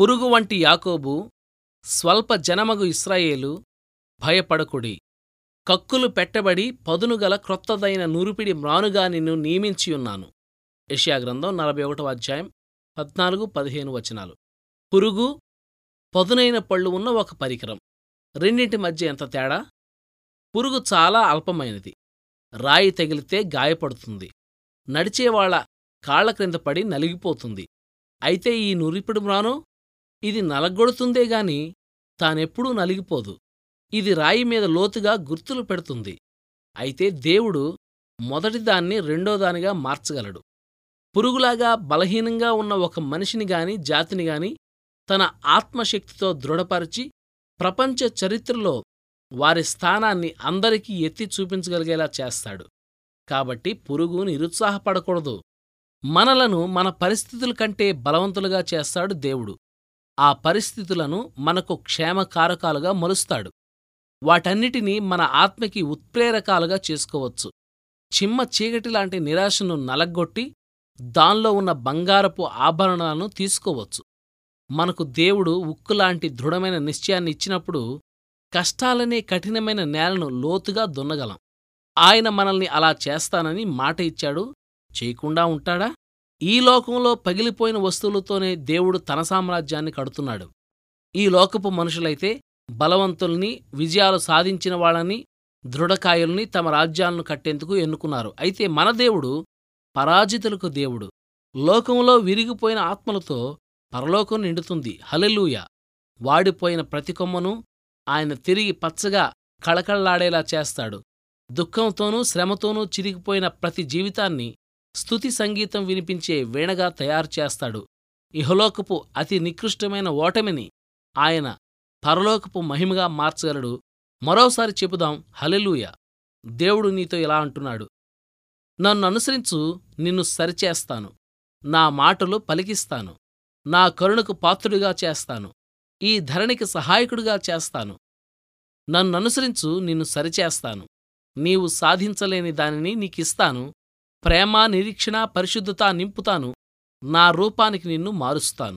పురుగు వంటి యాకోబు స్వల్ప జనమగు ఇస్రాయేలు భయపడకుడి. కక్కులు పెట్టబడి పదునుగల క్రొత్తదైన నూరుపిడి మ్రానుగా నిన్ను నియమించియున్నాను యష్యాగ్రంథం నలభై ఒకటవ అధ్యాయం పద్నాలుగు పదిహేను వచనాలు. పురుగు పదునైన పళ్ళు ఉన్న ఒక పరికరం. రెండింటి మధ్య ఎంత తేడా? పురుగు చాలా అల్పమైనది. రాయి తగిలితే గాయపడుతుంది. నడిచేవాళ్ళ కాళ్ళ క్రింద పడి నలిగిపోతుంది. అయితే ఈ నురిపిడు మ్రాను ఇది నలగొడుతుందే గాని తానెప్పుడూ నలిగిపోదు. ఇది రాయి మీద లోతుగా గుర్తులు పెడుతుంది. అయితే దేవుడు మొదటిదాన్ని రెండోదానిగా మార్చగలడు. పురుగులాగా బలహీనంగా ఉన్న ఒక మనిషిని గాని జాతిని గాని తన ఆత్మశక్తితో దృఢపరిచి ప్రపంచ చరిత్రలో వారి స్థానాన్ని అందరికీ ఎత్తి చూపించగలిగేలా చేస్తాడు. కాబట్టి పురుగు నిరుత్సాహపడకూడదు. మనలను మన పరిస్థితుల కంటే బలవంతులుగా చేస్తాడు దేవుడు. ఆ పరిస్థితులను మనకు క్షేమకారకాలుగా మలుస్తాడు. వాటన్నిటినీ మన ఆత్మకి ఉత్ప్రేరకాలుగా చేసుకోవచ్చు. చిమ్మ చీకటిలాంటి నిరాశను నలగొట్టి దానిలో ఉన్న బంగారపు ఆభరణాలను తీసుకోవచ్చు. మనకు దేవుడు ఉక్కులాంటి దృఢమైన నిశ్చయాన్ని ఇచ్చినప్పుడు కష్టాలనే కఠినమైన నేలను లోతుగా దున్నగలం. ఆయన మనల్ని అలా చేస్తానని మాట ఇచ్చాడు. చేయకుండా ఉంటాడా? ఈ లోకంలో పగిలిపోయిన వస్తువులతోనే దేవుడు తన సామ్రాజ్యాన్ని కడుతున్నాడు. ఈ లోకపు మనుషులైతే బలవంతుల్ని విజయాలు సాధించిన వాళ్ళని దృఢకాయుల్ని తమ రాజ్యాలను కట్టేందుకు ఎన్నుకున్నారు. అయితే మన దేవుడు పరాజితులకు దేవుడు. లోకంలో విరిగిపోయిన ఆత్మలతో పరలోకం నిండుతుంది. హలెలూయ వాడిపోయిన ప్రతి కొమ్మను ఆయన తిరిగి పచ్చగా కళకళ్ళాడేలా చేస్తాడు. దుఃఖంతోనూ శ్రమతోనూ చిరిగిపోయిన ప్రతి జీవితాన్ని స్థుతి సంగీతం వినిపించే వీణగా తయారు చేస్తాడు. ఇహలోకపు అతి నికృష్టమైన ఓటమిని ఆయన పరలోకపు మహిమగా మార్చగలడు. మరోసారి చెబుదాం హలెలూయ దేవుడు నీతో ఇలా అంటున్నాడు. నన్ను అనుసరించు నిన్ను సరిచేస్తాను. నా మాటలు పలికిస్తాను. నా కరుణకు పాత్రుడిగా చేస్తాను. ఈ ధరణికి సహాయకుడిగా చేస్తాను. నన్ననుసరించు నిన్ను సరిచేస్తాను. నీవు సాధించలేని దానిని నీకిస్తాను. ప్రేమ నిరీక్షణ పరిశుద్ధత నింపుతాను. నా రూపానికి నిన్ను మారుస్తాను.